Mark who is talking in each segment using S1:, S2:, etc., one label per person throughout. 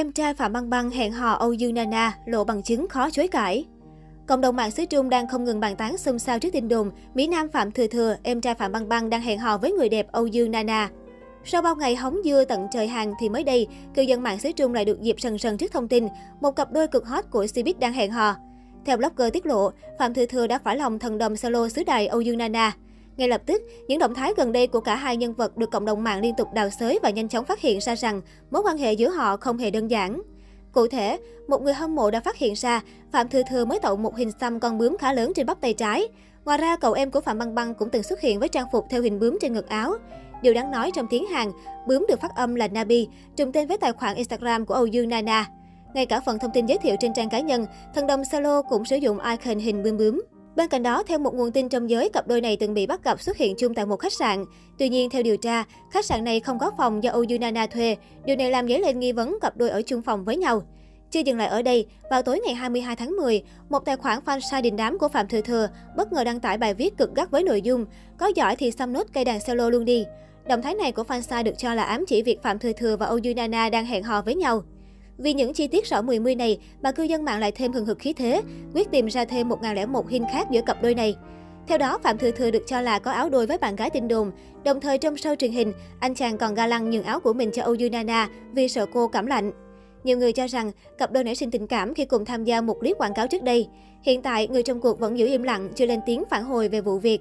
S1: Em trai Phạm Băng Băng hẹn hò Âu Dương Nana, lộ bằng chứng khó chối cãi. Cộng đồng mạng xứ Trung đang không ngừng bàn tán xôn xao trước tin đồn Mỹ Nam Phạm Thừa Thừa, em trai Phạm Băng Băng đang hẹn hò với người đẹp Âu Dương Nana. Sau bao ngày hóng dưa tận trời hàng thì mới đây, cư dân mạng xứ Trung lại được dịp sần sần trước thông tin một cặp đôi cực hot của Cbiz đang hẹn hò. Theo blogger tiết lộ, Phạm Thừa Thừa đã phải lòng thần đồng solo xứ đài Âu Dương Nana. Ngay lập tức, những động thái gần đây của cả hai nhân vật được cộng đồng mạng liên tục đào xới và nhanh chóng phát hiện ra rằng mối quan hệ giữa họ không hề đơn giản. Cụ thể, một người hâm mộ đã phát hiện ra Phạm Thừa Thừa mới tậu một hình xăm con bướm khá lớn trên bắp tay trái. Ngoài ra, cậu em của Phạm Băng Băng cũng từng xuất hiện với trang phục theo hình bướm trên ngực áo. Điều đáng nói trong tiếng Hàn, bướm được phát âm là Nabi, trùng tên với tài khoản Instagram của Âu Dương Nana. Ngay cả phần thông tin giới thiệu trên trang cá nhân, thần đồng Salo cũng sử dụng icon hình bướm bướm. Bên cạnh đó, theo một nguồn tin trong giới, cặp đôi này từng bị bắt gặp xuất hiện chung tại một khách sạn. Tuy nhiên, theo điều tra, khách sạn này không có phòng do Oyunana thuê. Điều này làm dấy lên nghi vấn cặp đôi ở chung phòng với nhau. Chưa dừng lại ở đây, vào tối ngày 22 tháng 10, một tài khoản fan sai đình đám của Phạm Thừa Thừa bất ngờ đăng tải bài viết cực gắt với nội dung Có giỏi thì xăm nốt cây đàn solo luôn đi. Động thái này của fan sai được cho là ám chỉ việc Phạm Thừa Thừa và Oyunana đang hẹn hò với nhau. Vì những chi tiết rõ 10 mươi này, mà cư dân mạng lại thêm hừng hực khí thế, quyết tìm ra thêm 1001 hình khác giữa cặp đôi này. Theo đó, Phạm Thừa Thừa được cho là có áo đôi với bạn gái tin đồn. Đồng thời trong show truyền hình, anh chàng còn ga lăng nhường áo của mình cho Âu Nana vì sợ cô cảm lạnh. Nhiều người cho rằng cặp đôi nảy sinh tình cảm khi cùng tham gia một clip quảng cáo trước đây. Hiện tại, người trong cuộc vẫn giữ im lặng, chưa lên tiếng phản hồi về vụ việc.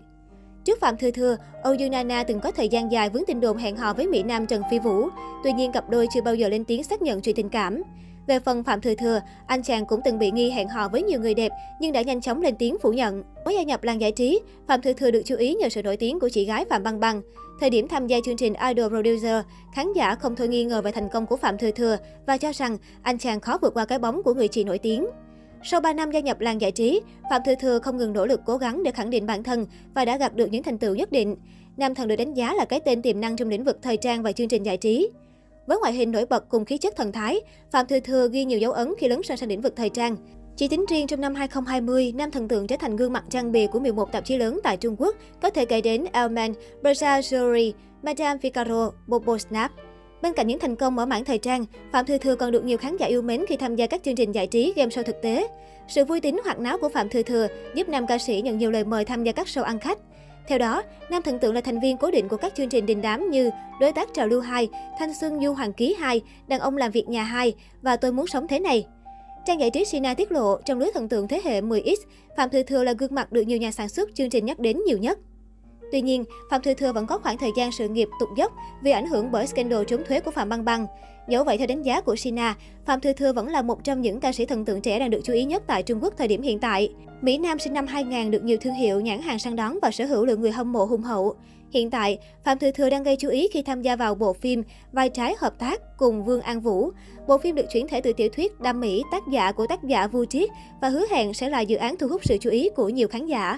S1: Trước Phạm Thư Thừa, Âu Dương Nana từng có thời gian dài vướng tin đồn hẹn hò với Mỹ Nam Trần Phi Vũ. Tuy nhiên, cặp đôi chưa bao giờ lên tiếng xác nhận chuyện tình cảm. Về phần Phạm Thừa Thừa, anh chàng cũng từng bị nghi hẹn hò với nhiều người đẹp nhưng đã nhanh chóng lên tiếng phủ nhận. Mới gia nhập làng giải trí, Phạm Thừa Thừa được chú ý nhờ sự nổi tiếng của chị gái Phạm Băng Băng. Thời điểm tham gia chương trình Idol Producer, khán giả không thôi nghi ngờ về thành công của Phạm Thừa Thừa và cho rằng anh chàng khó vượt qua cái bóng của người chị nổi tiếng. Sau 3 năm gia nhập làng giải trí, Phạm Thừa Thừa không ngừng nỗ lực cố gắng để khẳng định bản thân và đã gặp được những thành tựu nhất định. Nam thần được đánh giá là cái tên tiềm năng trong lĩnh vực thời trang và chương trình giải trí. Với ngoại hình nổi bật cùng khí chất thần thái, Phạm Thừa Thừa ghi nhiều dấu ấn khi lấn sân sang lĩnh vực thời trang. Chỉ tính riêng trong năm 2020, nam thần tượng trở thành gương mặt trang bìa của 11 tạp chí lớn tại Trung Quốc, có thể kể đến Elman, Berza Jewelry, Madame Figaro, Bobo Snap. Bên cạnh những thành công ở mảng thời trang, Phạm Thư Thừa còn được nhiều khán giả yêu mến khi tham gia các chương trình giải trí, game show thực tế. Sự vui tính hoạt náo của Phạm Thư Thừa giúp nam ca sĩ nhận nhiều lời mời tham gia các show ăn khách. Theo đó, nam thần tượng là thành viên cố định của các chương trình đình đám như Đối tác trào lưu 2, Thanh xuân du hoàng ký 2, Đàn ông làm việc nhà 2 và Tôi muốn sống thế này. Trang giải trí Sina tiết lộ, trong lưới thần tượng thế hệ 10X, Phạm Thư Thừa là gương mặt được nhiều nhà sản xuất chương trình nhắc đến nhiều nhất. Tuy nhiên, Phạm Thư Thừa vẫn có khoảng thời gian sự nghiệp tụt dốc vì ảnh hưởng bởi scandal trốn thuế của Phạm Băng Băng. Dẫu vậy, theo đánh giá của Sina, Phạm Thư Thừa vẫn là một trong những ca sĩ thần tượng trẻ đang được chú ý nhất tại Trung Quốc thời điểm hiện tại. Mỹ Nam sinh năm 2000 được nhiều thương hiệu nhãn hàng săn đón và sở hữu lượng người hâm mộ hùng hậu. Hiện tại, Phạm Thư Thừa đang gây chú ý khi tham gia vào bộ phim Vai trái hợp tác cùng Vương An Vũ. Bộ phim được chuyển thể từ tiểu thuyết Đam Mỹ tác giả của tác giả Vu Triết và hứa hẹn sẽ là dự án thu hút sự chú ý của nhiều khán giả.